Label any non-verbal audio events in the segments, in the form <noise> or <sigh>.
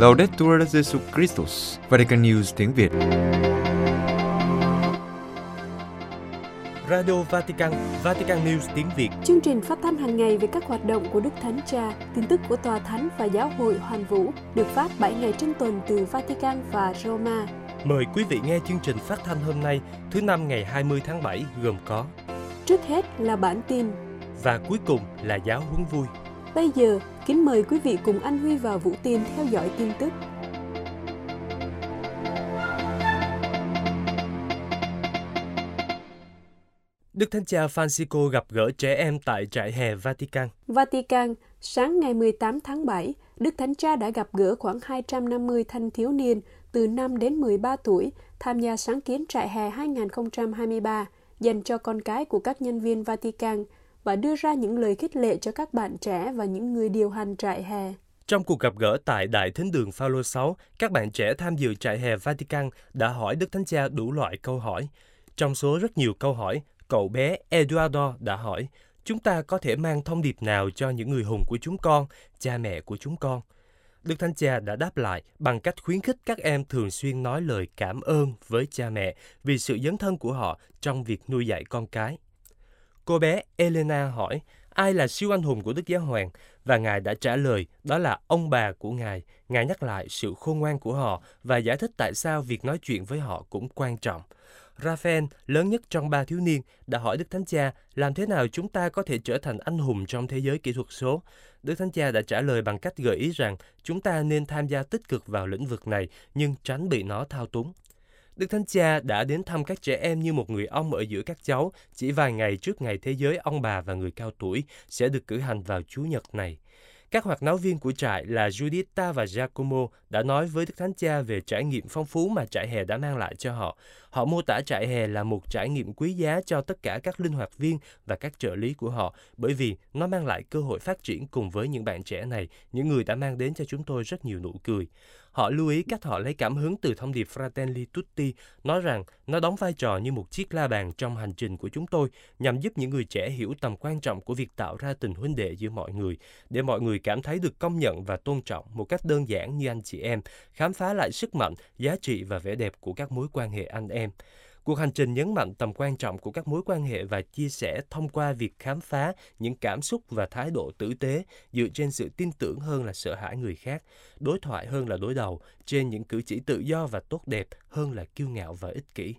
Laudetur Jesus Christus, Vatican News tiếng Việt. Radio Vatican, Vatican News tiếng Việt. Chương trình phát thanh hàng ngày về các hoạt động của Đức Thánh Cha, tin tức của Tòa Thánh và Giáo hội Hoàn Vũ được phát 7 ngày trên tuần từ Vatican và Roma. Mời quý vị nghe chương trình phát thanh hôm nay, thứ năm ngày 20 tháng 7 gồm có Trước hết là bản tin và cuối cùng là giáo huấn vui. Bây giờ, kính mời quý vị cùng anh Huy và Vũ Tiên theo dõi tin tức. Đức Thánh Cha Francisco gặp gỡ trẻ em tại trại hè Vatican. Vatican, sáng ngày 18 tháng 7, Đức Thánh Cha đã gặp gỡ khoảng 250 thanh thiếu niên từ 5 đến 13 tuổi tham gia sáng kiến trại hè 2023 dành cho con cái của các nhân viên Vatican và đưa ra những lời khích lệ cho các bạn trẻ và những người điều hành trại hè. Trong cuộc gặp gỡ tại Đại Thánh đường Phaolô 6, các bạn trẻ tham dự trại hè Vatican đã hỏi Đức Thánh Cha đủ loại câu hỏi. Trong số rất nhiều câu hỏi, cậu bé Eduardo đã hỏi, chúng ta có thể mang thông điệp nào cho những người hùng của chúng con, cha mẹ của chúng con? Đức Thánh Cha đã đáp lại bằng cách khuyến khích các em thường xuyên nói lời cảm ơn với cha mẹ vì sự dấn thân của họ trong việc nuôi dạy con cái. Cô bé Elena hỏi, ai là siêu anh hùng của Đức Giáo Hoàng? Và Ngài đã trả lời, đó là ông bà của Ngài. Ngài nhắc lại sự khôn ngoan của họ và giải thích tại sao việc nói chuyện với họ cũng quan trọng. Raphael, lớn nhất trong ba thiếu niên, đã hỏi Đức Thánh Cha làm thế nào chúng ta có thể trở thành anh hùng trong thế giới kỹ thuật số. Đức Thánh Cha đã trả lời bằng cách gợi ý rằng chúng ta nên tham gia tích cực vào lĩnh vực này nhưng tránh bị nó thao túng. Đức Thánh Cha đã đến thăm các trẻ em như một người ông ở giữa các cháu chỉ vài ngày trước ngày thế giới, ông bà và người cao tuổi sẽ được cử hành vào Chủ nhật này. Các hoạt náo viên của trại là Judita và Giacomo đã nói với Đức Thánh Cha về trải nghiệm phong phú mà trại hè đã mang lại cho họ. Họ mô tả trại hè là một trải nghiệm quý giá cho tất cả các linh hoạt viên và các trợ lý của họ bởi vì nó mang lại cơ hội phát triển cùng với những bạn trẻ này, những người đã mang đến cho chúng tôi rất nhiều nụ cười. Họ lưu ý cách họ lấy cảm hứng từ thông điệp Fratelli Tutti, nói rằng nó đóng vai trò như một chiếc la bàn trong hành trình của chúng tôi nhằm giúp những người trẻ hiểu tầm quan trọng của việc tạo ra tình huynh đệ giữa mọi người, để mọi người cảm thấy được công nhận và tôn trọng một cách đơn giản như anh chị em, khám phá lại sức mạnh, giá trị và vẻ đẹp của các mối quan hệ anh em. Cuộc hành trình nhấn mạnh tầm quan trọng của các mối quan hệ và chia sẻ thông qua việc khám phá những cảm xúc và thái độ tử tế dựa trên sự tin tưởng hơn là sợ hãi người khác, đối thoại hơn là đối đầu, trên những cử chỉ tự do và tốt đẹp hơn là kiêu ngạo và ích kỷ.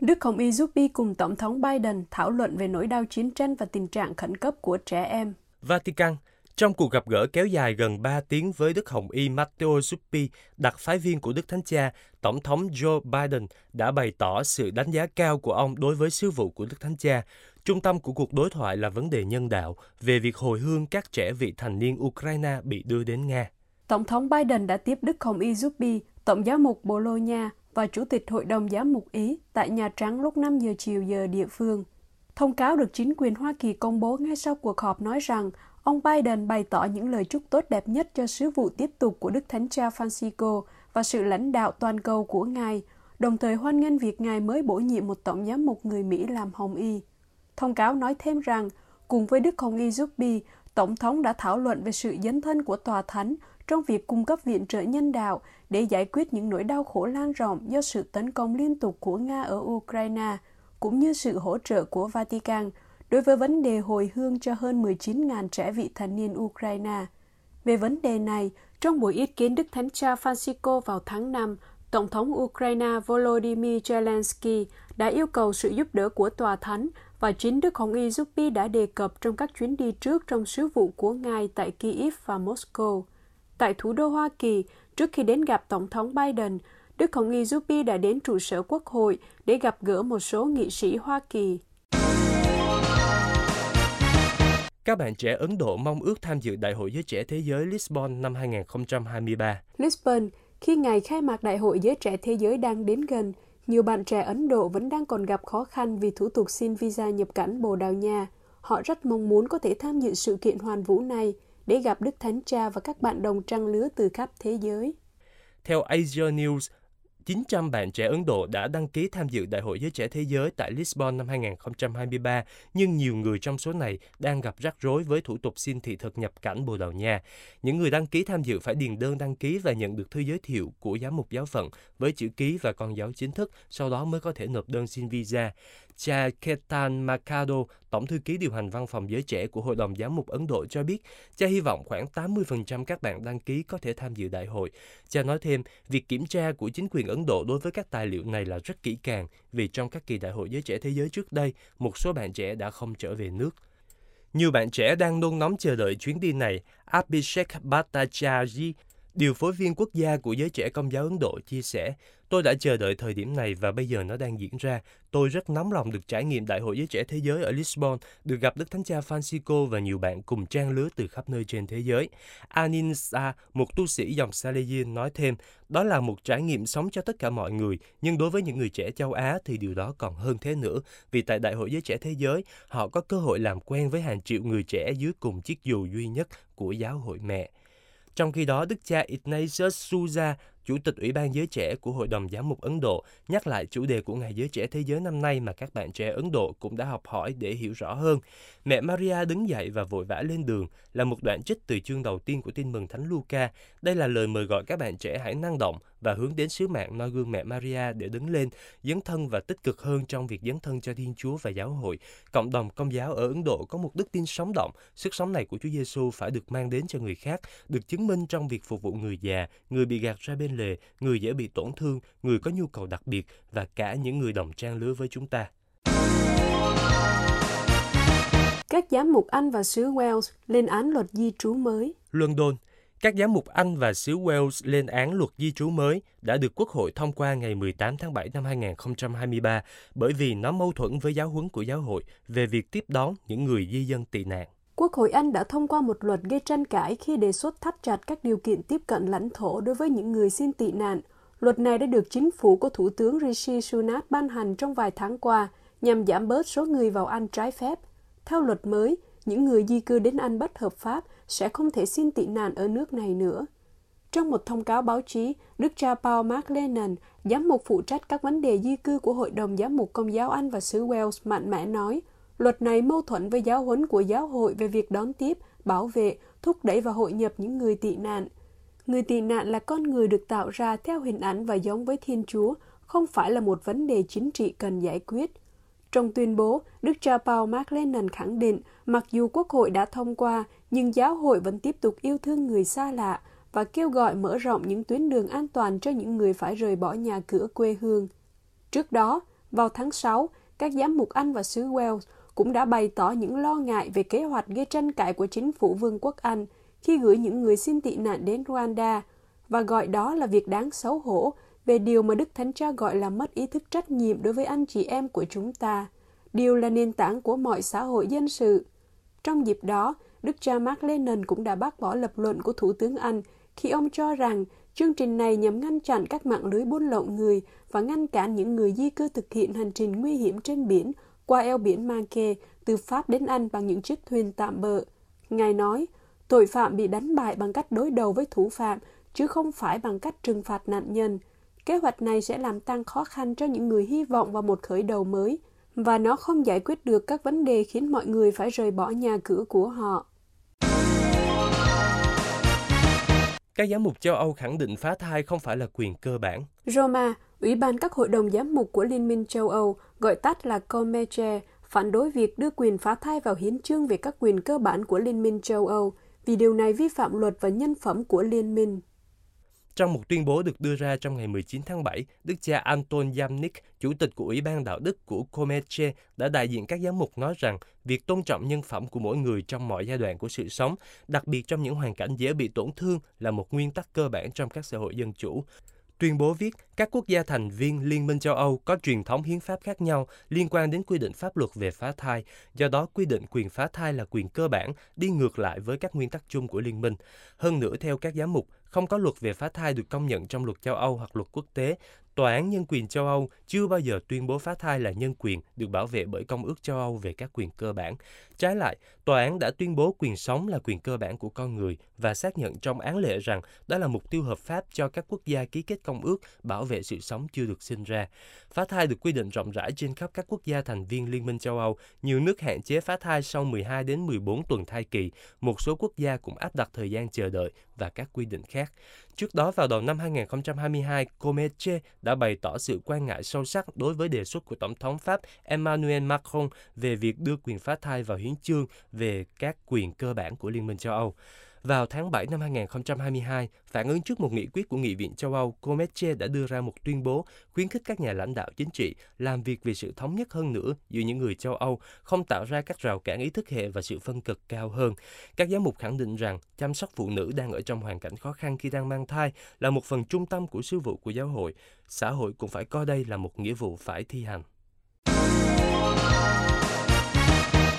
Đức Hồng Y giúp Bi cùng Tổng thống Biden thảo luận về nỗi đau chiến tranh và tình trạng khẩn cấp của trẻ em. Vatican trong cuộc gặp gỡ kéo dài gần 3 tiếng với Đức Hồng Y Matteo Zuppi, đặc phái viên của Đức Thánh Cha, Tổng thống Joe Biden đã bày tỏ sự đánh giá cao của ông đối với sứ vụ của Đức Thánh Cha. Trung tâm của cuộc đối thoại là vấn đề nhân đạo về việc hồi hương các trẻ vị thành niên Ukraine bị đưa đến Nga. Tổng thống Biden đã tiếp Đức Hồng Y Zuppi, Tổng giáo mục Bologna và Chủ tịch Hội đồng Giám mục Ý tại Nhà Trắng lúc 5 giờ chiều giờ địa phương. Thông cáo được chính quyền Hoa Kỳ công bố ngay sau cuộc họp nói rằng Ông Biden bày tỏ những lời chúc tốt đẹp nhất cho sứ vụ tiếp tục của Đức Thánh Cha Francisco và sự lãnh đạo toàn cầu của Ngài, đồng thời hoan nghênh việc Ngài mới bổ nhiệm một tổng giám mục người Mỹ làm Hồng Y. Thông cáo nói thêm rằng, cùng với Đức Hồng Y Zuppi, Tổng thống đã thảo luận về sự dấn thân của Tòa Thánh trong việc cung cấp viện trợ nhân đạo để giải quyết những nỗi đau khổ lan rộng do sự tấn công liên tục của Nga ở Ukraine, cũng như sự hỗ trợ của Vatican – đối với vấn đề hồi hương cho hơn 19.000 trẻ vị thành niên Ukraine. Về vấn đề này, trong buổi ý kiến Đức Thánh Cha Francisco vào tháng 5, Tổng thống Ukraine Volodymyr Zelensky đã yêu cầu sự giúp đỡ của Tòa Thánh và chính Đức Hồng Y Zuppi đã đề cập trong các chuyến đi trước trong sứ vụ của Ngài tại Kyiv và Moscow. Tại thủ đô Hoa Kỳ, trước khi đến gặp Tổng thống Biden, Đức Hồng Y Zuppi đã đến trụ sở Quốc hội để gặp gỡ một số nghị sĩ Hoa Kỳ. Các bạn trẻ Ấn Độ mong ước tham dự Đại hội Giới Trẻ Thế giới Lisbon năm 2023. Lisbon, khi ngày khai mạc Đại hội Giới Trẻ Thế giới đang đến gần, nhiều bạn trẻ Ấn Độ vẫn đang còn gặp khó khăn vì thủ tục xin visa nhập cảnh Bồ Đào Nha. Họ rất mong muốn có thể tham dự sự kiện hoàn vũ này để gặp Đức Thánh Cha và các bạn đồng trang lứa từ khắp thế giới. Theo Asia News, 900 bạn trẻ Ấn Độ đã đăng ký tham dự Đại hội Giới Trẻ Thế Giới tại Lisbon năm 2023, nhưng nhiều người trong số này đang gặp rắc rối với thủ tục xin thị thực nhập cảnh Bồ Đào Nha. Những người đăng ký tham dự phải điền đơn đăng ký và nhận được thư giới thiệu của giám mục giáo phận với chữ ký và con dấu chính thức, sau đó mới có thể nộp đơn xin visa. Cha Ketan Makado, Tổng thư ký điều hành văn phòng giới trẻ của Hội đồng Giám mục Ấn Độ cho biết, cha hy vọng khoảng 80% các bạn đăng ký có thể tham dự đại hội. Cha nói thêm, việc kiểm tra của chính quyền Ấn Độ đối với các tài liệu này là rất kỹ càng, vì trong các kỳ đại hội giới trẻ thế giới trước đây, một số bạn trẻ đã không trở về nước. Nhiều bạn trẻ đang nôn nóng chờ đợi chuyến đi này. Abhishek Bhattacharya, điều phối viên quốc gia của giới trẻ công giáo Ấn Độ chia sẻ, Tôi đã chờ đợi thời điểm này và bây giờ nó đang diễn ra. Tôi rất nóng lòng được trải nghiệm Đại hội Giới Trẻ Thế Giới ở Lisbon, được gặp Đức Thánh Cha Francisco và nhiều bạn cùng trang lứa từ khắp nơi trên thế giới. Anin Sa, một tu sĩ dòng Salesian nói thêm, đó là một trải nghiệm sống cho tất cả mọi người, nhưng đối với những người trẻ châu Á thì điều đó còn hơn thế nữa, vì tại Đại hội Giới Trẻ Thế Giới, họ có cơ hội làm quen với hàng triệu người trẻ dưới cùng chiếc dù duy nhất của giáo hội mẹ. Trong khi đó, Đức cha Ignatius Suza, Chủ tịch Ủy ban Giới Trẻ của Hội đồng Giám mục Ấn Độ nhắc lại chủ đề của Ngày Giới Trẻ Thế Giới năm nay mà các bạn trẻ Ấn Độ cũng đã học hỏi để hiểu rõ hơn. Mẹ Maria đứng dậy và vội vã lên đường là một đoạn trích từ chương đầu tiên của tin mừng Thánh Luca. Đây là lời mời gọi các bạn trẻ hãy năng động và hướng đến sứ mạng noi gương mẹ Maria để đứng lên, dấn thân và tích cực hơn trong việc dấn thân cho Thiên Chúa và giáo hội. Cộng đồng công giáo ở Ấn Độ có một đức tin sống động. Sức sống này của Chúa Giêsu phải được mang đến cho người khác, được chứng minh trong việc phục vụ người già, người bị gạt ra bên lề, người dễ bị tổn thương, người có nhu cầu đặc biệt và cả những người đồng trang lứa với chúng ta. Các giám mục Anh và xứ Wales lên án luật di trú mới. London, các giám mục Anh và xứ Wales lên án luật di trú mới đã được Quốc hội thông qua ngày 18 tháng 7 năm 2023 bởi vì nó mâu thuẫn với giáo huấn của giáo hội về việc tiếp đón những người di dân tị nạn. Quốc hội Anh đã thông qua một luật gây tranh cãi khi đề xuất thắt chặt các điều kiện tiếp cận lãnh thổ đối với những người xin tị nạn. Luật này đã được chính phủ của Thủ tướng Rishi Sunak ban hành trong vài tháng qua nhằm giảm bớt số người vào Anh trái phép. Theo luật mới, những người di cư đến Anh bất hợp pháp sẽ không thể xin tị nạn ở nước này nữa. Trong một thông cáo báo chí, Đức cha Paul Mark Lennon, giám mục phụ trách các vấn đề di cư của Hội đồng Giám mục Công giáo Anh và xứ Wales mạnh mẽ nói, luật này mâu thuẫn với giáo huấn của giáo hội về việc đón tiếp, bảo vệ, thúc đẩy và hội nhập những người tị nạn. Người tị nạn là con người được tạo ra theo hình ảnh và giống với Thiên Chúa, không phải là một vấn đề chính trị cần giải quyết. Trong tuyên bố, Đức cha Paul Mark Lennon khẳng định mặc dù Quốc hội đã thông qua, nhưng giáo hội vẫn tiếp tục yêu thương người xa lạ và kêu gọi mở rộng những tuyến đường an toàn cho những người phải rời bỏ nhà cửa quê hương. Trước đó, vào tháng 6, các giám mục Anh và xứ Wales cũng đã bày tỏ những lo ngại về kế hoạch gây tranh cãi của chính phủ Vương quốc Anh khi gửi những người xin tị nạn đến Rwanda và gọi đó là việc đáng xấu hổ về điều mà Đức Thánh Cha gọi là mất ý thức trách nhiệm đối với anh chị em của chúng ta. Điều là nền tảng của mọi xã hội dân sự. Trong dịp đó, Đức cha Mark Lennon cũng đã bác bỏ lập luận của Thủ tướng Anh khi ông cho rằng chương trình này nhằm ngăn chặn các mạng lưới buôn lậu người và ngăn cản những người di cư thực hiện hành trình nguy hiểm trên biển qua eo biển Manke từ Pháp đến Anh bằng những chiếc thuyền tạm bợ. Ngài nói, tội phạm bị đánh bại bằng cách đối đầu với thủ phạm, chứ không phải bằng cách trừng phạt nạn nhân. Kế hoạch này sẽ làm tăng khó khăn cho những người hy vọng vào một khởi đầu mới, và nó không giải quyết được các vấn đề khiến mọi người phải rời bỏ nhà cửa của họ. Các giám mục châu Âu khẳng định phá thai không phải là quyền cơ bản. Roma, Ủy ban các hội đồng giám mục của Liên minh châu Âu, gọi tắt là Comece, phản đối việc đưa quyền phá thai vào hiến chương về các quyền cơ bản của Liên minh châu Âu, vì điều này vi phạm luật và nhân phẩm của Liên minh. Trong một tuyên bố được đưa ra trong ngày 19 tháng 7, Đức cha Anton Yamnik, Chủ tịch của Ủy ban Đạo đức của Comeche, đã đại diện các giám mục nói rằng việc tôn trọng nhân phẩm của mỗi người trong mọi giai đoạn của sự sống, đặc biệt trong những hoàn cảnh dễ bị tổn thương, là một nguyên tắc cơ bản trong các xã hội dân chủ. Tuyên bố viết, các quốc gia thành viên Liên minh châu Âu có truyền thống hiến pháp khác nhau liên quan đến quy định pháp luật về phá thai, do đó quy định quyền phá thai là quyền cơ bản, đi ngược lại với các nguyên tắc chung của Liên minh. Hơn nữa, theo các giám mục, không có luật về phá thai được công nhận trong luật châu Âu hoặc luật quốc tế, Tòa án Nhân quyền châu Âu chưa bao giờ tuyên bố phá thai là nhân quyền được bảo vệ bởi Công ước châu Âu về các quyền cơ bản. Trái lại, tòa án đã tuyên bố quyền sống là quyền cơ bản của con người và xác nhận trong án lệ rằng đó là mục tiêu hợp pháp cho các quốc gia ký kết công ước bảo vệ sự sống chưa được sinh ra. Phá thai được quy định rộng rãi trên khắp các quốc gia thành viên Liên minh châu Âu. Nhiều nước hạn chế phá thai sau 12 đến 14 tuần thai kỳ. Một số quốc gia cũng áp đặt thời gian chờ đợi và các quy định khác. Trước đó vào đầu năm 2022, Comeche đã bày tỏ sự quan ngại sâu sắc đối với đề xuất của Tổng thống Pháp Emmanuel Macron về việc đưa quyền phá thai vào hiến chương về các quyền cơ bản của Liên minh châu Âu. Vào tháng 7 năm 2022, phản ứng trước một nghị quyết của Nghị viện châu Âu, Comeche đã đưa ra một tuyên bố khuyến khích các nhà lãnh đạo chính trị làm việc vì sự thống nhất hơn nữa giữa những người châu Âu, không tạo ra các rào cản ý thức hệ và sự phân cực cao hơn. Các giám mục khẳng định rằng chăm sóc phụ nữ đang ở trong hoàn cảnh khó khăn khi đang mang thai là một phần trung tâm của sứ vụ của giáo hội. Xã hội cũng phải coi đây là một nghĩa vụ phải thi hành.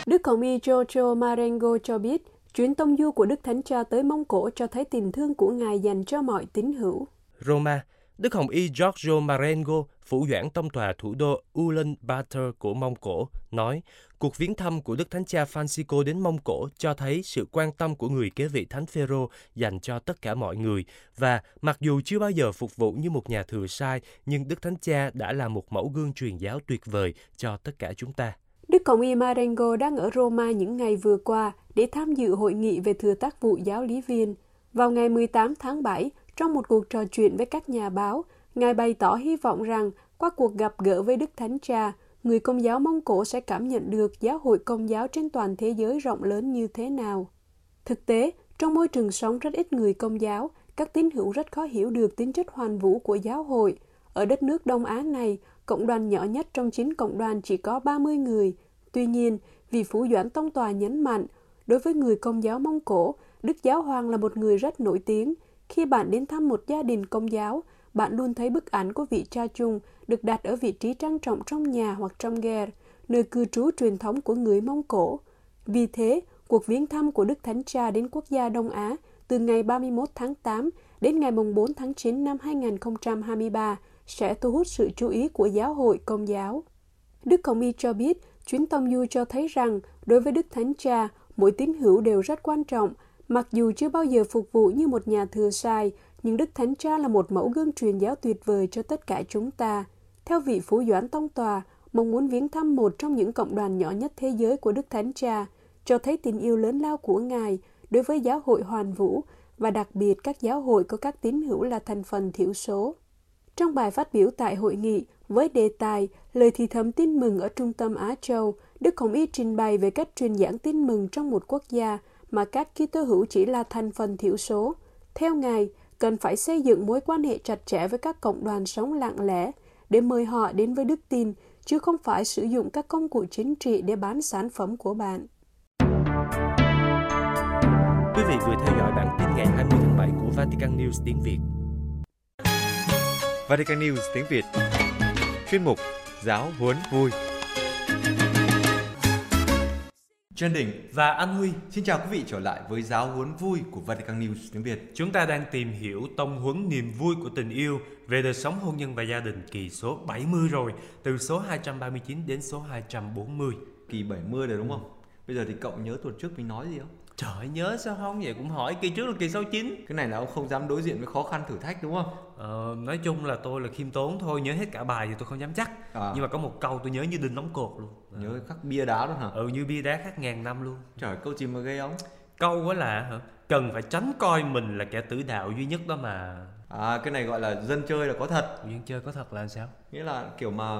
Đức Hồng Y Giorgio Marengo cho biết, chuyến tông du của Đức Thánh Cha tới Mông Cổ cho thấy tình thương của Ngài dành cho mọi tín hữu. Roma, Đức Hồng Y Giorgio Marengo, phủ doãn tông tòa thủ đô Ulaanbaatar của Mông Cổ, nói cuộc viếng thăm của Đức Thánh Cha Francisco đến Mông Cổ cho thấy sự quan tâm của người kế vị Thánh Phêrô dành cho tất cả mọi người và mặc dù chưa bao giờ phục vụ như một nhà thừa sai, nhưng Đức Thánh Cha đã là một mẫu gương truyền giáo tuyệt vời cho tất cả chúng ta. Đức Cộng y Marengo đang ở Roma những ngày vừa qua để tham dự hội nghị về thừa tác vụ giáo lý viên. Vào ngày 18 tháng 7, trong một cuộc trò chuyện với các nhà báo, Ngài bày tỏ hy vọng rằng qua cuộc gặp gỡ với Đức Thánh Cha, người công giáo Mông Cổ sẽ cảm nhận được giáo hội công giáo trên toàn thế giới rộng lớn như thế nào. Thực tế, trong môi trường sống rất ít người công giáo, các tín hữu rất khó hiểu được tính chất hoàn vũ của giáo hội. Ở đất nước Đông Á này, cộng đoàn nhỏ nhất trong chín cộng đoàn chỉ có 30 người. Tuy nhiên, vì Phủ Doãn Tông Tòa nhấn mạnh, đối với người công giáo Mông Cổ, Đức Giáo Hoàng là một người rất nổi tiếng. Khi bạn đến thăm một gia đình công giáo, bạn luôn thấy bức ảnh của vị cha chung được đặt ở vị trí trang trọng trong nhà hoặc trong ghe, nơi cư trú truyền thống của người Mông Cổ. Vì thế, cuộc viếng thăm của Đức Thánh Cha đến quốc gia Đông Á từ ngày 31 tháng 8 đến ngày 4 tháng 9 năm 2023 sẽ thu hút sự chú ý của giáo hội công giáo. Đức Công y cho biết, chuyến tông du cho thấy rằng đối với Đức Thánh Cha, mỗi tín hữu đều rất quan trọng, mặc dù chưa bao giờ phục vụ như một nhà thừa sai, nhưng Đức Thánh Cha là một mẫu gương truyền giáo tuyệt vời cho tất cả chúng ta. Theo vị Phú Doãn Tông Tòa, mong muốn viếng thăm một trong những cộng đoàn nhỏ nhất thế giới của Đức Thánh Cha, cho thấy tình yêu lớn lao của Ngài đối với giáo hội hoàn vũ và đặc biệt các giáo hội có các tín hữu là thành phần thiểu số. Trong bài phát biểu tại hội nghị với đề tài Lời thì thầm tin mừng ở trung tâm Á Châu, Đức Hồng Y trình bày về cách truyền giảng tin mừng trong một quốc gia mà các Kitô hữu chỉ là thành phần thiểu số. Theo Ngài, cần phải xây dựng mối quan hệ chặt chẽ với các cộng đoàn sống lặng lẽ để mời họ đến với đức tin, chứ không phải sử dụng các công cụ chính trị để bán sản phẩm của bạn. Quý vị vừa theo dõi bản tin ngày 20 tháng 7 của Vatican News tiếng Việt. Vatican News tiếng Việt Chuyên mục Giáo huấn vui Trần Đỉnh Và anh Huy, Xin chào quý vị trở lại với giáo huấn vui của Vatican News tiếng Việt. chúng ta đang tìm hiểu tông huấn niềm vui của tình yêu về đời sống hôn nhân và gia đình kỳ số 70 rồi, từ số 239 đến số 240. Kỳ 70 rồi đúng không? Bây giờ thì cậu nhớ tuần trước mình nói gì không? Trời nhớ sao không vậy cũng hỏi kỳ trước là kỳ 69 Cái này là ông không dám đối diện với khó khăn thử thách đúng không? ờ, Nói chung là tôi là khiêm tốn thôi Nhớ hết cả bài thì tôi không dám chắc À. Nhưng mà có một câu tôi nhớ như đinh đóng cột luôn Nhớ khắc bia đá luôn hả? Ừ như bia đá khác ngàn năm luôn Trời câu gì mà gây ông? Câu á là hả Cần phải tránh coi mình là kẻ tử đạo duy nhất đó mà À cái này gọi là dân chơi là có thật. Duyên chơi có thật là sao Nghĩa là kiểu mà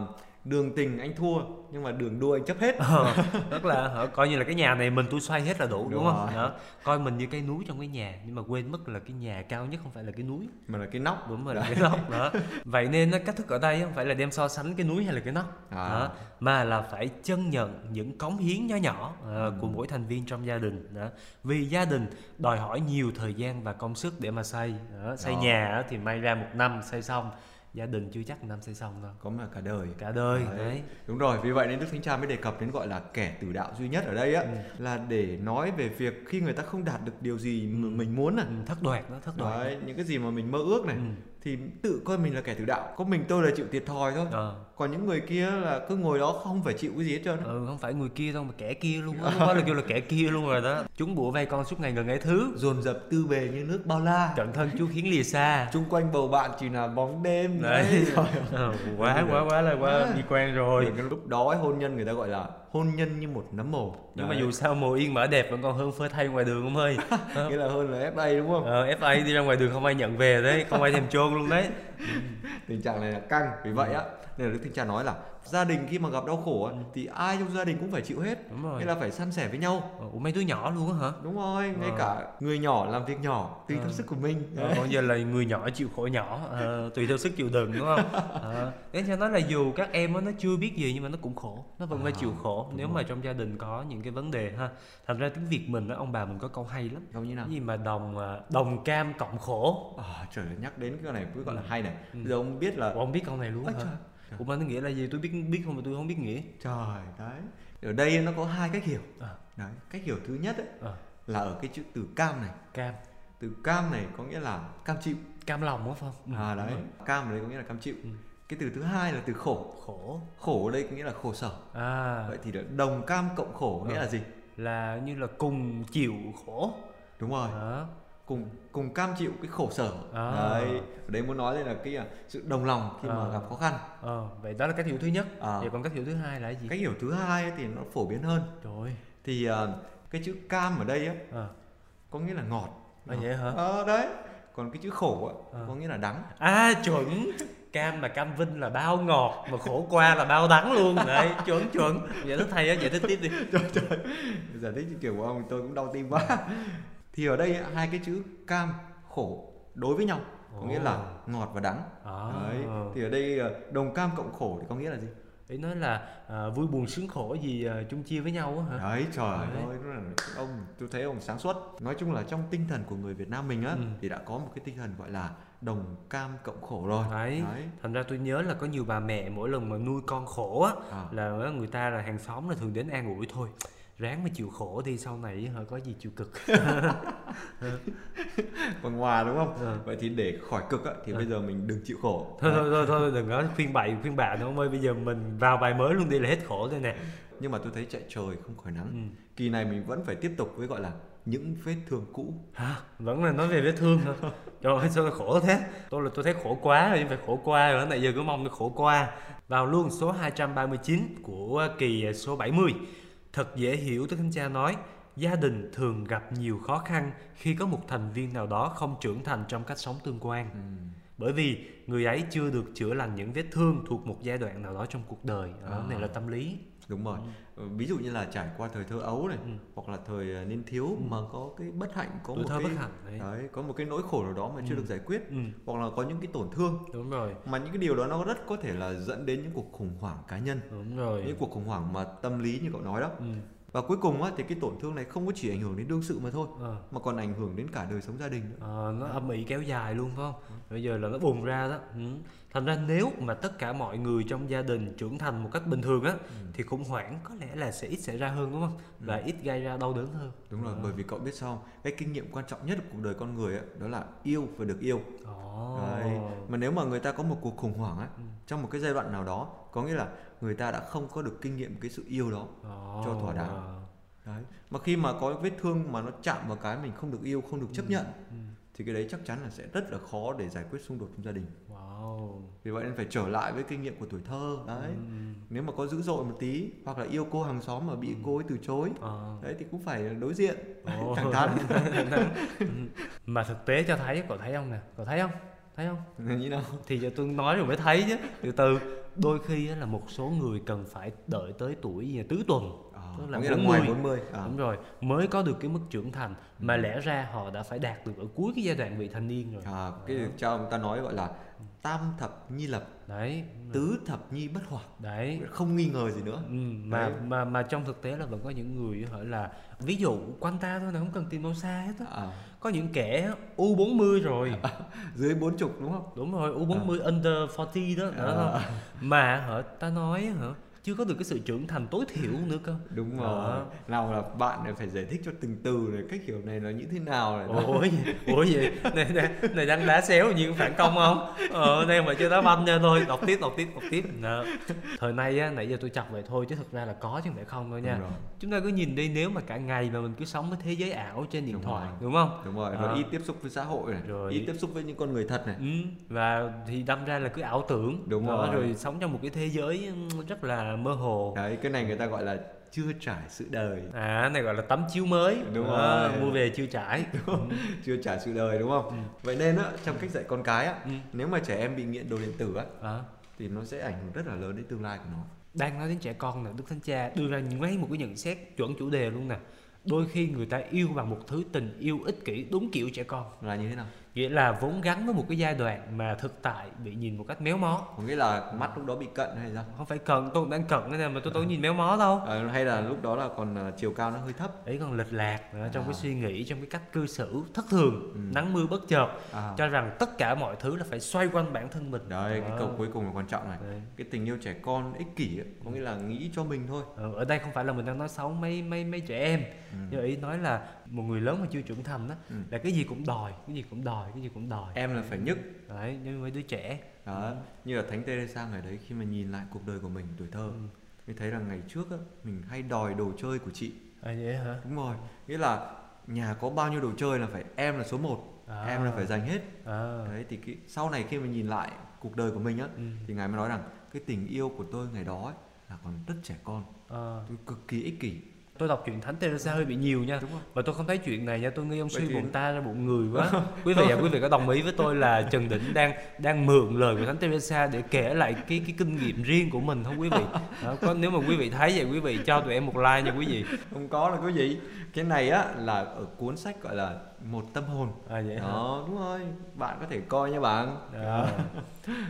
đường tình anh thua nhưng mà đường đua anh chấp hết. Ờ, tức là hả, coi như là cái nhà này mình tôi xoay hết là đủ đúng, Đúng không đó. coi mình như cái núi trong cái nhà nhưng mà quên mất là cái nhà cao nhất không phải là cái núi Mà là cái nóc. đúng rồi là cái nóc đó vậy nên cách thức ở đây không phải là đem so sánh cái núi hay là cái nóc À. đó, mà là phải chân nhận những cống hiến nhỏ nhỏ ờ, của mỗi thành viên trong gia đình đó. vì gia đình đòi hỏi nhiều thời gian và công sức để mà xây đó. xây Đó. nhà thì may ra một năm xây xong gia đình chưa chắc năm sẽ xong đâu có mà cả đời cả đời Đấy. đấy, Đúng rồi, vì vậy nên Đức Thánh Cha mới đề cập đến gọi là kẻ tử đạo duy nhất ở đây á Ừ. là để nói về việc khi người ta không đạt được điều gì mà mình muốn này. Ừ, thất đoạt đó thất đoạt Đấy, những cái gì mà mình mơ ước này Ừ. thì tự coi mình là kẻ tử đạo. Có mình tôi là chịu thiệt thòi thôi. Ờ. Còn những người kia là cứ ngồi đó không phải chịu cái gì hết trơn. ừ không phải người kia đâu mà kẻ kia luôn á đó là kêu là kẻ kia luôn rồi đó chúng bủa vây con suốt ngày gần ấy thứ Dồn dập tư bề như nước bao la. cận thân chú khiến lìa xa Chung quanh bầu bạn chỉ là bóng đêm. đấy Trời <laughs> Ờ, quá quá quá là quá bi quan rồi Rồi cái lúc đó hôn nhân người ta gọi là hôn nhân như một nấm mồ. nhưng mà Đấy. dù sao mồ yên mở đẹp vẫn còn hơn phơi thay ngoài đường ông ơi <laughs> nghĩa là hơn là FA đúng không? ờ, FA đi ra ngoài đường không ai nhận về đấy không ai thèm chôn luôn đấy <laughs> tình trạng này là căng vì vậy á nên là đức thánh cha nói là gia đình khi mà gặp đau khổ á, thì ai trong gia đình cũng phải chịu hết. Đúng rồi. Nghĩa là phải san sẻ với nhau. Ờ, ủa mấy đứa nhỏ luôn á hả? Đúng rồi ngay Ờ. cả người nhỏ làm việc nhỏ tùy theo Ờ. sức của mình. Ờ, còn giờ là người nhỏ chịu khổ nhỏ ờ, tùy theo sức chịu đựng đúng không? Để cho nói là dù các em nó chưa biết gì nhưng mà nó cũng khổ nó vẫn phải À, chịu khổ nếu rồi. mà trong gia đình có những cái vấn đề ha. Thành ra tiếng việt mình á ông bà mình có câu hay lắm. Không như nào? Cái gì mà đồng à, đồng cam cộng khổ. À, trời ơi, nhắc đến cái này cứ gọi là hay này. Ừ. giờ ông biết là Ủa, ông biết câu này luôn hả? trời. Ủa mà nó nghĩa là gì? Tôi biết biết không mà tôi không biết nghĩa. Trời đấy. Ở đây nó có hai cách hiểu. À. đấy cách hiểu thứ nhất ấy, Ờ, là ở cái chữ từ cam này. Cam. Từ cam này có nghĩa là cam chịu. Cam lòng phải không? Ừ, à đấy. Đúng rồi. cam ở đây có nghĩa là cam chịu. Ừ. cái từ thứ hai là từ khổ. Khổ. Khổ ở đây có nghĩa là khổ sở. À. Vậy thì đồng cam cộng khổ nghĩa Ờ. là gì? Là như là cùng chịu khổ. Đúng rồi. Đó cùng cùng cam chịu cái khổ sở. À. đấy ở đây muốn nói đây là cái à, sự đồng lòng khi mà À. gặp khó khăn. Ờ vậy đó là cách hiểu thứ nhất. À. vậy còn cách hiểu thứ hai là cái gì? Cách hiểu thứ hai thì nó phổ biến hơn. Trời thì à, cái chữ cam ở đây á à, có nghĩa là ngọt. À vậy hả? Ờ đấy. Còn cái chữ khổ á À. có nghĩa là đắng. À chuẩn. Cam mà cam vinh là bao ngọt mà khổ qua là bao đắng luôn. Đấy chuẩn chuẩn. Giải thích thầy á giải thích tiếp đi. <laughs> Trời trời. Giải thích kiểu của ông tôi cũng đau tim quá thì ở đây hai cái chữ cam khổ đối với nhau có nghĩa là ngọt và đắng. À, đấy thì ở đây à, đồng cam cộng khổ thì có nghĩa là gì? Ý nói là à, vui buồn sướng khổ gì à, chung chia với nhau á hả? Đấy trời Đấy. ơi ông tôi thấy ông sáng suốt. Nói chung là trong tinh thần của người Việt Nam mình á Ừ. thì đã có một cái tinh thần gọi là đồng cam cộng khổ rồi. Đấy. Đấy. Thành ra tôi nhớ là có nhiều bà mẹ mỗi lần mà nuôi con khổ á à, là người ta là hàng xóm là thường đến an ủi thôi ráng mà chịu khổ đi sau này hả có gì chịu cực. <laughs> Bằng hòa đúng không? Ừ. vậy thì để khỏi cực á thì Ừ. bây giờ mình đừng chịu khổ. Thôi thôi thôi thôi đừng có khuyên bậy khuyên bạ nữa ơi bây giờ mình vào bài mới luôn đi là hết khổ thôi nè. Nhưng mà tôi thấy chạy trời không khỏi nắng. Ừ. kỳ này mình vẫn phải tiếp tục với gọi là những vết thương cũ. Hả? Vẫn là nói về vết thương hả? Trời ơi sao khổ thế? Tôi là tôi thấy khổ quá rồi nhưng phải khổ qua rồi nãy giờ cứ mong nó khổ qua. Vào luôn số 239 của kỳ số 70 thật dễ hiểu Đức Thánh Cha nói gia đình thường gặp nhiều khó khăn khi có một thành viên nào đó không trưởng thành trong cách sống tương quan ừ. bởi vì người ấy chưa được chữa lành những vết thương thuộc một giai đoạn nào đó trong cuộc đời đó À. này là tâm lý đúng rồi. Ờ, ví dụ như là trải qua thời thơ ấu này Ừ. hoặc là thời à, niên thiếu mà có cái bất hạnh có tuổi một thơ cái bất hạnh đấy. Đấy có một cái nỗi khổ nào đó mà chưa Ừ. được giải quyết ừ, hoặc là có những cái tổn thương. Đúng rồi. Mà những cái điều đó nó rất có thể là dẫn đến những cuộc khủng hoảng cá nhân. Đúng rồi. Những cuộc khủng hoảng mà tâm lý như cậu nói đó. Ừ, và cuối cùng á thì cái tổn thương này không có chỉ ảnh hưởng đến đương sự mà thôi ờ. mà còn ảnh hưởng đến cả đời sống gia đình nữa. Ờ, nó âm ỉ kéo dài luôn phải không? Bây giờ là nó bùng ra đó. Ừ. thành ra nếu mà tất cả mọi người trong gia đình trưởng thành một cách bình thường á thì khủng hoảng có lẽ là sẽ ít xảy ra hơn đúng không và ít gây ra đau đớn hơn đúng rồi Ờ. bởi vì cậu biết sao không? cái kinh nghiệm quan trọng nhất của cuộc đời con người á đó là yêu và được yêu Ồ. Đấy. mà nếu mà người ta có một cuộc khủng hoảng á Ừ. trong một cái giai đoạn nào đó có nghĩa là người ta đã không có được kinh nghiệm cái sự yêu đó Ồ. cho thỏa đáng. đấy mà khi mà có vết thương mà nó chạm vào cái mình không được yêu không được chấp nhận ừ. thì cái đấy chắc chắn là sẽ rất là khó để giải quyết xung đột trong gia đình vì vậy nên phải trở lại với kinh nghiệm của tuổi thơ đấy. Ừ. nếu mà có dữ dội một tí hoặc là yêu cô hàng xóm mà bị cô ấy từ chối Ờ. đấy thì cũng phải đối diện <laughs> thẳng thắn. <laughs> Ừ. mà thực tế cho thấy cậu thấy không nè? Cậu thấy không? Thấy không? Như nào? Thì giờ tôi nói rồi mới thấy chứ. Từ từ. Đôi khi là một số người cần phải đợi tới tuổi tứ tuần tức có là nghĩa là 40. ngoài 40 à. đúng rồi mới có được cái mức trưởng thành mà lẽ ra họ đã phải đạt được ở cuối cái giai đoạn vị thành niên rồi. À, cái cho ông ta nói gọi là tam thập nhi lập đấy. Tứ thập nhi bất hoặc đấy. Không nghi ngờ gì nữa. Ừ, mà Đấy. mà mà trong thực tế là vẫn có những người hỏi là ví dụ quanh ta thôi là không cần tìm đâu xa hết á. À, có những kẻ u 40 rồi. <laughs> Dưới bốn chục đúng không? Đúng rồi u 40 under 40 đó, đó À. không? mà hả ta nói hả chưa có được cái sự trưởng thành tối thiểu nữa cơ. Đúng rồi. Nào là bạn này phải giải thích cho từng từ này cách hiểu này nó như thế nào này. Ủa gì? Ủa gì? Này này, này đang đá xéo như phản công không? Ờ đây mà chưa đá banh nha thôi đọc tiếp đọc tiếp đọc tiếp. Đó. thời nay á nãy giờ tôi chọc vậy thôi chứ thực ra là có chứ không phải không đâu nha. Chúng ta cứ nhìn đi nếu mà cả ngày mà mình cứ sống với thế giới ảo trên điện Đúng thoại rồi. đúng không? Đúng rồi À. rồi ít tiếp xúc với xã hội này Rồi. ít tiếp xúc với những con người thật này. Ừ, và thì đâm ra là cứ ảo tưởng. Đúng rồi. rồi sống trong một cái thế giới rất là mơ hồ. Đấy cái này người ta gọi là chưa trải sự đời. À này gọi là tấm chiếu mới. Đúng rồi. mua về chưa trải. <laughs> Chưa trải sự đời đúng không? Vậy nên á trong cách dạy con cái á Ừ. nếu mà trẻ em bị nghiện đồ điện tử á à, thì nó sẽ ảnh hưởng rất là lớn đến tương lai của nó. Đang nói đến trẻ con nè đức thánh cha đưa ra ngay một cái nhận xét chuẩn chủ đề luôn nè. Đôi khi người ta yêu bằng một thứ tình yêu ích kỷ đúng kiểu trẻ con. Là như thế nào nghĩa là vốn gắn với một cái giai đoạn mà thực tại bị nhìn một cách méo mó có nghĩa là mắt lúc đó bị cận hay sao không phải cần tôi cũng đang cận cái này mà tôi đâu có nhìn méo mó đâu Ờ, hay là lúc đó là còn ờ, chiều cao nó hơi thấp ấy còn lệch lạc nữa, trong À. cái suy nghĩ trong cái cách cư xử thất thường Ừ. nắng mưa bất chợt à. cho rằng tất cả mọi thứ là phải xoay quanh bản thân mình đấy cái Đó. câu cuối cùng là quan trọng này Đấy. cái tình yêu trẻ con ích kỷ ấy, có nghĩa là nghĩ cho mình thôi Ờ, ở đây không phải là mình đang nói xấu mấy mấy mấy trẻ em Ừ. nhưng ý nói là một người lớn mà chưa trưởng thành đó Ừ. là cái gì cũng đòi cái gì cũng đòi cái gì cũng đòi em là phải nhức đấy như mấy đứa trẻ đó như là thánh Teresa ngày đấy khi mà nhìn lại cuộc đời của mình tuổi thơ Ừ. mình thấy rằng ngày trước á mình hay đòi đồ chơi của chị à vậy hả đúng rồi nghĩa là nhà có bao nhiêu đồ chơi là phải em là số 1 À. em là phải giành hết à. đấy thì cái, sau này khi mà nhìn lại cuộc đời của mình á Ừ. thì ngài mới nói rằng cái tình yêu của tôi ngày đó ấy, là còn rất trẻ con À. tôi cực kỳ ích kỷ tôi đọc chuyện thánh Teresa hơi bị nhiều nha. Và tôi không thấy chuyện này nha. Tôi nghi ông Vậy suy thì- bụng ta ra bụng người quá. <laughs> Quý vị và quý vị có đồng ý với tôi là Trần Đỉnh đang đang mượn lời của thánh Teresa để kể lại cái cái kinh nghiệm riêng của mình không quý vị? Đó, có nếu mà quý vị thấy vậy quý vị cho tụi em một like nha quý vị. Không có là cái gì cái này á là ở cuốn sách gọi là một tâm hồn. À vậy hả? Đó đúng rồi. Bạn có thể coi nha bạn. Đó.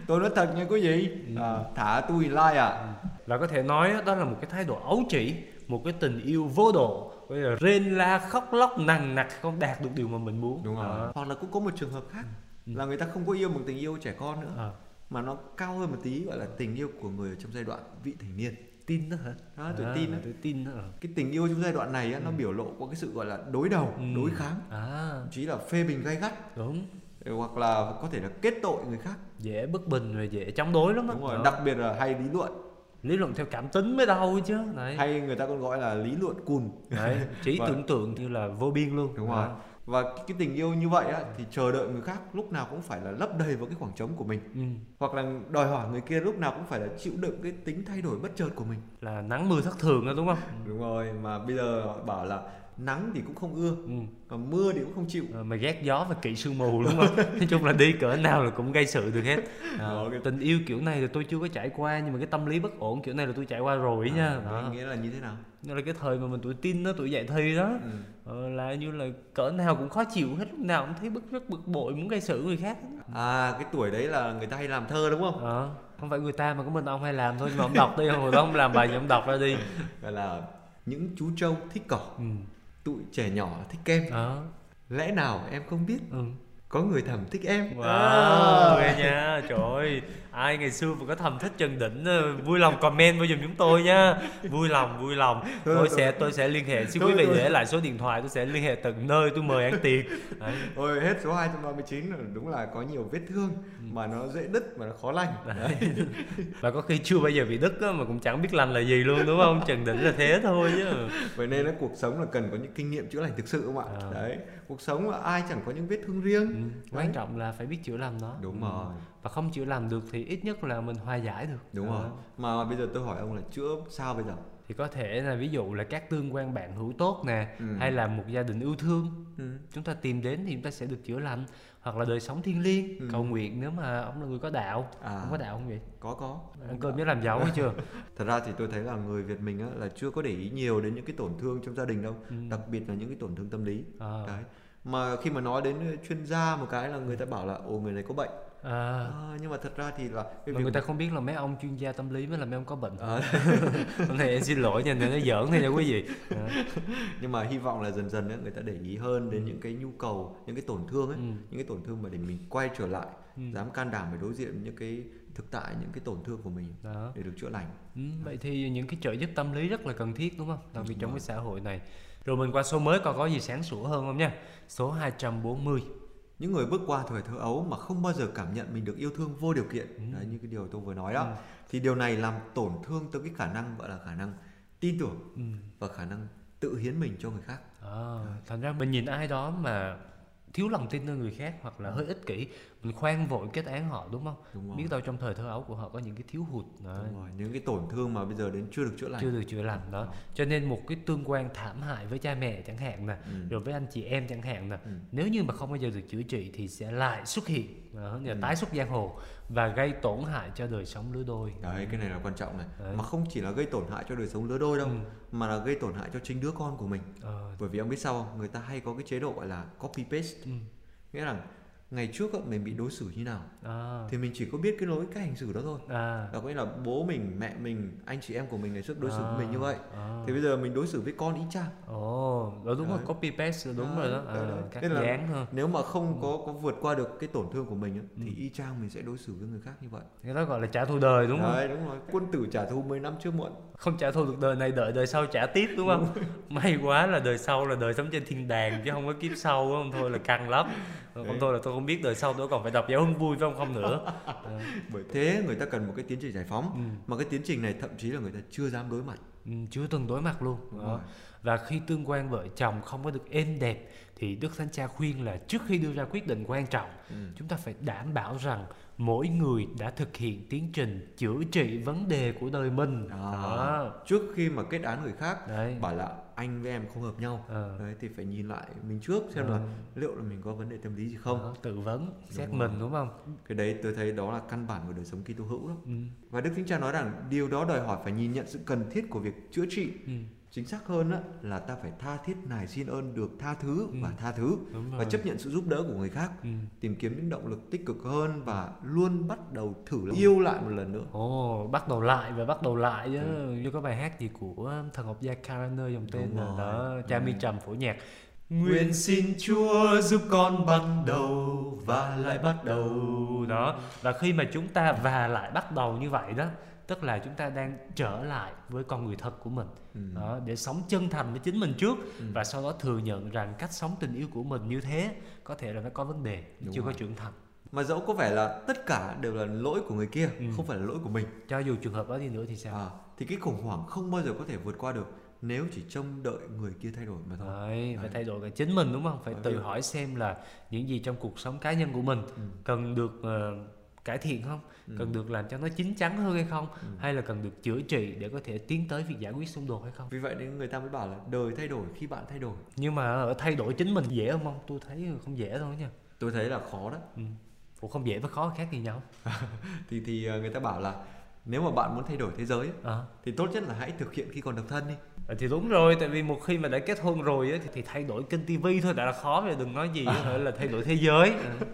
tôi nói thật nha quý vị. Ừ. à, thả tôi like à và có thể nói đó là một cái thái độ ấu trĩ một cái tình yêu vô độ bây giờ rên la khóc lóc nằng nặc không đạt được điều mà mình muốn. Đúng rồi. Đó. hoặc là cũng có một trường hợp khác Ừ. là người ta không có yêu một tình yêu trẻ con nữa À, mà nó cao hơn một tí gọi là tình yêu của người ở trong giai đoạn vị thành niên. Tin đó hả? Đó tuổi tin á. tuổi tin đó cái tình yêu trong giai đoạn này á, nó biểu lộ qua cái sự gọi là đối đầu Ừ. đối kháng. À. Thậm chí là phê bình gay gắt. Đúng. Hoặc là có thể là kết tội người khác. Dễ bất bình rồi dễ chống đối lắm á. Đúng rồi Đó. đặc biệt là hay lý luận lý luận theo cảm tính mới đâu chứ. Đấy, hay người ta còn gọi là lý luận cùn. Đấy. trí <laughs> Và- tưởng tượng như là vô biên luôn. Đúng rồi. Và cái tình yêu như vậy á, thì chờ đợi người khác lúc nào cũng phải là lấp đầy vào cái khoảng trống của mình. Ừ. hoặc là đòi hỏi người kia lúc nào cũng phải là chịu đựng cái tính thay đổi bất chợt của mình. Là nắng mưa thất thường đó đúng không? Đúng rồi mà bây giờ họ bảo là nắng thì cũng không ưa ừ. còn mưa thì cũng không chịu. Ờ, mà ghét gió và kỵ sương mù đúng không nói chung là đi cỡ nào là cũng gây sự được hết. À, Đó, cái- tình yêu kiểu này thì tôi chưa có trải qua nhưng mà cái tâm lý bất ổn kiểu này là tôi trải qua rồi nha. à, đó. nghĩa là như thế nào? Đó là cái thời mà mình tuổi tin đó tuổi dậy thi đó ừ. ờ, là như là cỡ nào cũng khó chịu hết lúc nào cũng thấy bức rất bực bội muốn gây sự người khác. À cái tuổi đấy là người ta hay làm thơ đúng không? Ờ, không phải người ta mà có mình ông hay làm thôi nhưng mà ông đọc đi hồi đó ông làm bài thì ông đọc ra đi. Gọi là những chú trâu thích cỏ. Ừ. tụi trẻ nhỏ thích kem đó lẽ nào em không biết ừ. có người thầm thích em Wow, À. ghê <laughs> nha, trời ơi Ai ngày xưa mà có thầm thích Trần Đỉnh ờ, Vui lòng comment vào giùm chúng tôi nha Vui lòng, vui lòng Tôi sẽ tôi sẽ liên hệ Xin quý vị để lại số điện thoại Tôi sẽ liên hệ từng nơi tôi mời ăn tiệc Đấy. Ôi hết số 239 rồi đúng là có nhiều vết thương Ừ. mà nó dễ đứt mà nó khó lành. Đấy. <laughs> Và có khi chưa bao giờ bị đứt á, Mà cũng chẳng biết lành là gì luôn đúng không Trần Đỉnh là thế thôi chứ Vậy nên là cuộc sống là cần có những kinh nghiệm chữa lành thực sự không ạ? À. Đấy. Cuộc sống là ai chẳng có những vết thương riêng. ừ. Quan trọng là phải biết chữa lành nó Đúng Ừ. rồi. Và không chữa lành được thì ít nhất là mình hòa giải được. Đúng rồi. Mà bây giờ tôi hỏi ông là chữa sao bây giờ? thì có thể là ví dụ là các tương quan bạn hữu tốt nè Ừ. hay là một gia đình yêu thương. Ừ. chúng ta tìm đến thì chúng ta sẽ được chữa lành. Hoặc là đời sống thiêng liêng Ừ. cầu nguyện nếu mà ông là người có đạo. À. Ông có đạo không vậy? Có có. Ăn cơm nhớ làm giàu hay chưa? <laughs> Thật ra thì tôi thấy là người Việt mình á, là chưa có để ý nhiều đến những cái tổn thương trong gia đình đâu. Ừ. đặc biệt là những cái tổn thương tâm lý. À, đấy mà khi mà nói đến chuyên gia một cái là người ta bảo là ồ người này có bệnh. À, à, nhưng mà thật ra thì là cái mà việc người ta không biết là mấy ông chuyên gia tâm lý mới là mấy ông có bệnh. À, <laughs> hôm nay em xin lỗi nha nó giỡn thôi nha quý vị. À, <laughs> nhưng mà hy vọng là dần dần ấy, người ta để ý hơn đến những cái nhu cầu những cái tổn thương ấy ừ, những cái tổn thương mà để mình quay trở lại ừ, dám can đảm để đối diện với những cái thực tại những cái tổn thương của mình đó. để được chữa lành. Ừ, vậy thì những cái trợ giúp tâm lý rất là cần thiết đúng không? Đặc biệt trong rồi. cái xã hội này. Rồi mình qua số mới còn có gì sáng sủa hơn không nha? Số 240. những người bước qua thời thơ ấu mà không bao giờ cảm nhận mình được yêu thương vô điều kiện Ừ. đấy như cái điều tôi vừa nói đó Ừ. thì điều này làm tổn thương tới cái khả năng gọi là khả năng tin tưởng Ừ. và khả năng tự hiến mình cho người khác À, thành ra mình nhìn ai đó mà thiếu lòng tin nơi người khác hoặc là hơi ích kỷ khoan vội kết án họ đúng không đúng rồi biết đâu trong thời thơ ấu của họ có những cái thiếu hụt Đấy. Đúng rồi những cái tổn thương mà bây giờ đến chưa được chữa lành chưa được chữa lành đó cho nên một cái tương quan thảm hại với cha mẹ chẳng hạn nè Ừ. rồi với anh chị em chẳng hạn nè Ừ. nếu như mà không bao giờ được chữa trị thì sẽ lại xuất hiện đó, là Ừ. tái xuất giang hồ và gây tổn hại cho đời sống lứa đôi đấy cái này là quan trọng này Đấy. mà không chỉ là gây tổn hại cho đời sống lứa đôi đâu Ừ. mà là gây tổn hại cho chính đứa con của mình Ờ, bởi vì ông biết sao không? người ta hay có cái chế độ gọi là copy paste ừ. nghĩa là ngày trước á, mình bị đối xử như nào? À, thì mình chỉ có biết cái lối cách hành xử đó thôi. À, đó có nghĩa là bố mình mẹ mình anh chị em của mình ngày trước đối xử với mình như vậy. À. thì bây giờ mình đối xử với con y chang. Ồ đó đúng rồi Đấy. copy paste đúng Đấy, rồi đó. À, các Thế là- dáng thôi. nếu mà không có có vượt qua được cái tổn thương của mình á, thì Ừ. y chang mình sẽ đối xử với người khác như vậy. Cái đó gọi là trả thù đời đúng không? Đấy đúng rồi. Quân tử trả thù 10 năm chưa muộn. Không trả thù được đời này đợi đời sau trả tiếp đúng không? <laughs> May quá là đời sau là đời sống trên thiên đàng chứ không có kiếp sau đúng không? Thôi là căng lắm. Không Đấy. thôi là tôi không biết đời sau tôi còn phải đọc giáo huấn vui phải không không nữa. <laughs> Ờ, bởi thế người ta cần một cái tiến trình giải phóng ừ, mà cái tiến trình này thậm chí là người ta chưa dám đối mặt. Ừ, chưa từng đối mặt luôn. Đúng rồi. và khi tương quan vợ chồng không có được êm đẹp thì đức thánh cha khuyên là trước khi đưa ra quyết định quan trọng ừ. chúng ta phải đảm bảo rằng mỗi người đã thực hiện tiến trình chữa trị vấn đề của đời mình À. đó trước khi mà kết án người khác đấy bảo là anh với em không hợp nhau Ờ. đấy thì phải nhìn lại mình trước xem Ờ. là liệu là mình có vấn đề tâm lý gì không Đó, tự vấn xét rồi. mình đúng không cái đấy tôi thấy đó là căn bản của đời sống Kitô hữu đó ừ. và Đức Thánh Cha nói rằng điều đó đòi hỏi phải nhìn nhận sự cần thiết của việc chữa trị Ừ. chính xác hơn á, là ta phải tha thiết nài xin ơn được tha thứ Ừ. và tha thứ và chấp nhận sự giúp đỡ của người khác ừ. tìm kiếm những động lực tích cực hơn và luôn bắt đầu thử là yêu lại một lần nữa Ồ, bắt đầu lại và bắt đầu lại chứ như có bài hát gì của thần học gia Karaner dòng tên Đúng là rồi. đó cha Ừ. mi trầm phổ nhạc Nguyện xin Chúa giúp con bắt đầu và lại bắt đầu đó và khi mà chúng ta và lại bắt đầu như vậy đó tức là chúng ta đang trở lại với con người thật của mình Ừ. đó, để sống chân thành với chính mình trước Ừ. và sau đó thừa nhận rằng cách sống tình yêu của mình như thế có thể là nó có vấn đề Đúng chưa rồi. có trưởng thành mà dẫu có vẻ là tất cả đều là lỗi của người kia Ừ. không phải là lỗi của mình cho dù trường hợp đó đi nữa thì sao à, thì cái khủng hoảng không bao giờ có thể vượt qua được nếu chỉ trông đợi người kia thay đổi mà thôi Đấy, phải Đấy. thay đổi cả chính mình đúng không? Phải Đấy, tự hỏi xem là những gì trong cuộc sống cá nhân của mình Ừ. cần được ờ, cải thiện không? Ừ. Cần được làm cho nó chín chắn hơn hay không? Ừ. Hay là cần được chữa trị để có thể tiến tới việc giải quyết xung đột hay không? vì vậy nên người ta mới bảo là đời thay đổi khi bạn thay đổi Nhưng mà ở thay đổi chính mình dễ không? không? Tôi thấy không dễ đâu nha. tôi thấy là khó đó Ừ. Ủa không dễ với khó khác gì nhau? <laughs> thì thì ờ, người ta bảo là nếu mà bạn muốn thay đổi thế giới À. thì tốt nhất là hãy thực hiện khi còn độc thân đi Thì đúng rồi, tại vì một khi mà đã kết hôn rồi á, thì, thì thay đổi kênh tivi thôi đã là khó rồi, đừng nói gì nữa là thay đổi thế giới. Ừ.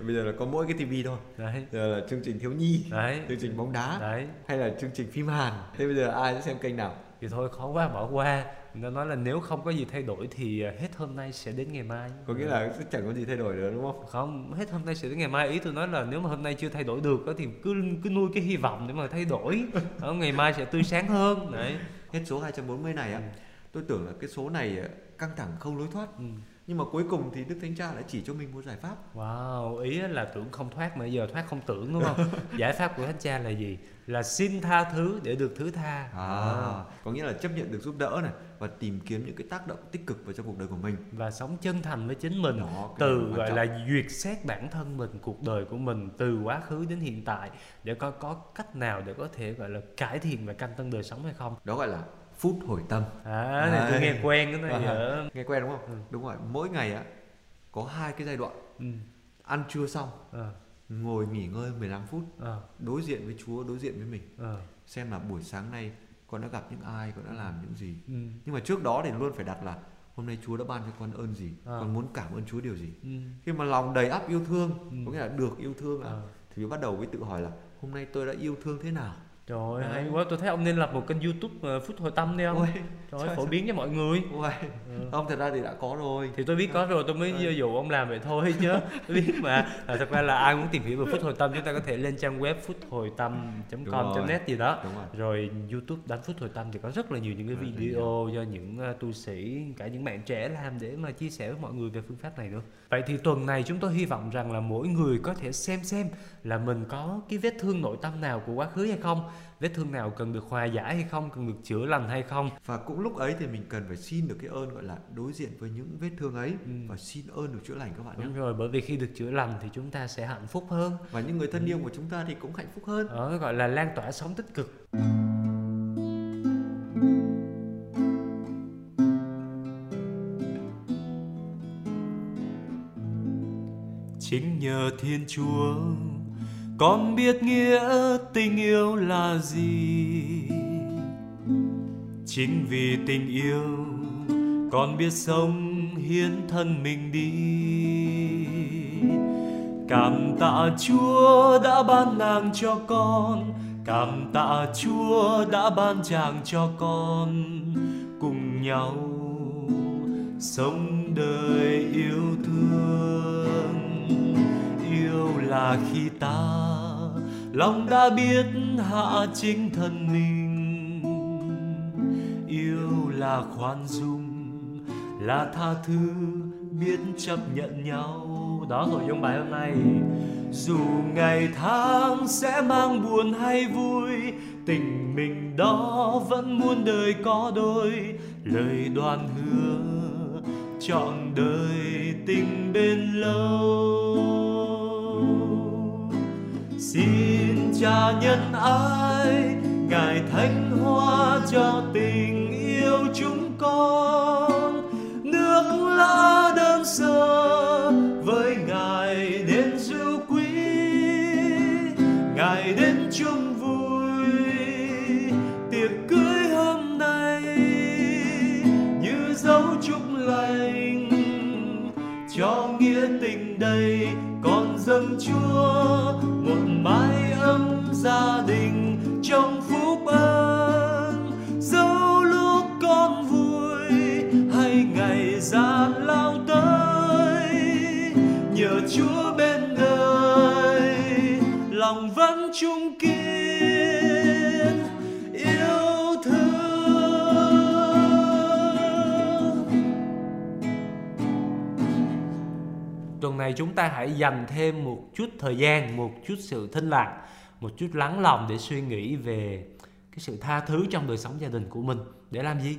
<laughs> bây giờ là có mỗi cái tivi thôi. Đấy, giờ là chương trình thiếu nhi đấy, chương trình bóng đá đấy. hay là chương trình phim hàn. Thế bây giờ ai sẽ xem kênh nào? Thì thôi khó quá bỏ qua. Nó nói là nếu không có gì thay đổi thì à, hết hôm nay sẽ đến ngày mai. Có nghĩa là sẽ chẳng có gì thay đổi nữa đúng không? Không hết hôm nay sẽ đến ngày mai. Ý tôi nói là nếu mà hôm nay chưa thay đổi được thì cứ cứ nuôi cái hy vọng để mà thay đổi. Ở <laughs> ngày mai sẽ tươi sáng hơn. Đấy hết số 240 này á Ừ. tôi tưởng là cái số này ờ, căng thẳng không lối thoát ừ. nhưng mà cuối cùng thì đức thánh cha lại chỉ cho mình một giải pháp Wow, ý là tưởng không thoát mà giờ thoát không tưởng đúng không? <laughs> Giải pháp của thánh cha là gì? Là xin tha thứ để được thứ tha. à, có nghĩa là chấp nhận được giúp đỡ này và tìm kiếm những cái tác động tích cực vào trong cuộc đời của mình và sống chân thành với chính mình Đó, từ gọi trọng. là duyệt xét bản thân mình cuộc đời của mình từ quá khứ đến hiện tại để có có cách nào để có thể gọi là cải thiện và canh tân đời sống hay không đó gọi là phút hồi tâm à này tôi nghe quen cái này À, ở nghe quen đúng không Ừ. đúng rồi mỗi ngày á có hai cái giai đoạn ừ. ăn trưa xong à, ngồi nghỉ ngơi 15 phút à, đối diện với Chúa đối diện với mình. À, xem là buổi sáng nay con đã gặp những ai con đã làm những gì. Ừ, nhưng mà trước đó thì luôn phải đặt là hôm nay Chúa đã ban cho con ơn gì? À. con muốn cảm ơn Chúa điều gì? Ừ, khi mà lòng đầy ắp yêu thương Ừ. có nghĩa là được yêu thương à. thì bắt đầu mới tự hỏi là hôm nay tôi đã yêu thương thế nào trời ơi hay quá tôi thấy ông nên lập một kênh youtube ờ, phút hồi tâm đi không Ôi, trời ơi phổ biến cho mọi người. Ôi, Ừ. không thật ra thì đã có rồi. Thì tôi biết có rồi tôi mới Ừ. dụ ông làm vậy thôi chứ. <laughs> Tôi biết mà. À, thật ra là ai muốn tìm hiểu về phút hồi tâm chúng ta có thể lên trang web phút hồi tâm com net gì đó. Đúng rồi. Rồi youtube đánh phút hồi tâm thì có rất là nhiều những cái video do những uh, tu sĩ cả những bạn trẻ làm để mà chia sẻ với mọi người về phương pháp này nữa vậy thì tuần này chúng tôi hy vọng rằng là mỗi người có thể xem xem là mình có cái vết thương nội tâm nào của quá khứ hay không vết thương nào cần được hòa giải hay không cần được chữa lành hay không? Và cũng lúc ấy thì mình cần phải xin được cái ơn gọi là đối diện với những vết thương ấy Ừ. và xin ơn được chữa lành các bạn nhé. đúng rồi bởi vì khi được chữa lành thì chúng ta sẽ hạnh phúc hơn. Và những người thân yêu của chúng ta thì cũng hạnh phúc hơn. Đó gọi là lan tỏa sống tích cực. Chính nhờ thiên chúa con biết nghĩa tình yêu là gì? Chính vì tình yêu, con biết sống hiến thân mình đi. Cảm tạ Chúa đã ban nàng cho con, Cảm tạ Chúa đã ban chàng cho con. Cùng nhau sống đời yêu thương là khi ta lòng đã biết hạ chính thân mình. Yêu là khoan dung, là tha thứ, biết chấp nhận nhau. Đó, nội dung bài hôm nay. Dù ngày tháng sẽ mang buồn hay vui, tình mình đó vẫn muôn đời có đôi. Lời đoàn hứa, chọn đời tình bên lâu xin cha nhân ái, ngài thánh hóa cho tình yêu chúng con. Nước lá đơn sơ với ngài đến du quý. Ngài đến chung vui. Tiệc cưới hôm nay như dấu chúc lành. Cho nghĩa tình đây con dâng chúa gia đình trong phúc ơn dẫu lúc con vui hay ngày gian lao tới, nhờ chúa bên đời, lòng vẫn chung kiên, yêu thương. Tuần này chúng ta hãy dành thêm một chút thời gian, một chút sự thinh lặng một chút lắng lòng để suy nghĩ về cái sự tha thứ trong đời sống gia đình của mình để làm gì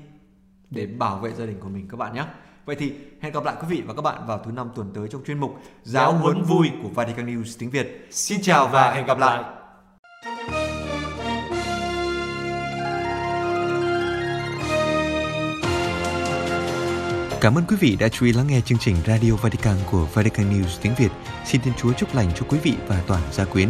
để bảo vệ gia đình của mình các bạn nhé. Vậy thì hẹn gặp lại quý vị và các bạn vào thứ năm tuần tới trong chuyên mục Giáo huấn vui của Vatican News tiếng Việt. Xin chào và hẹn gặp lại. Cảm ơn quý vị đã chú ý lắng nghe chương trình Radio Vatican của Vatican News tiếng Việt. Xin Thiên Chúa chúc lành cho quý vị và toàn gia quyến.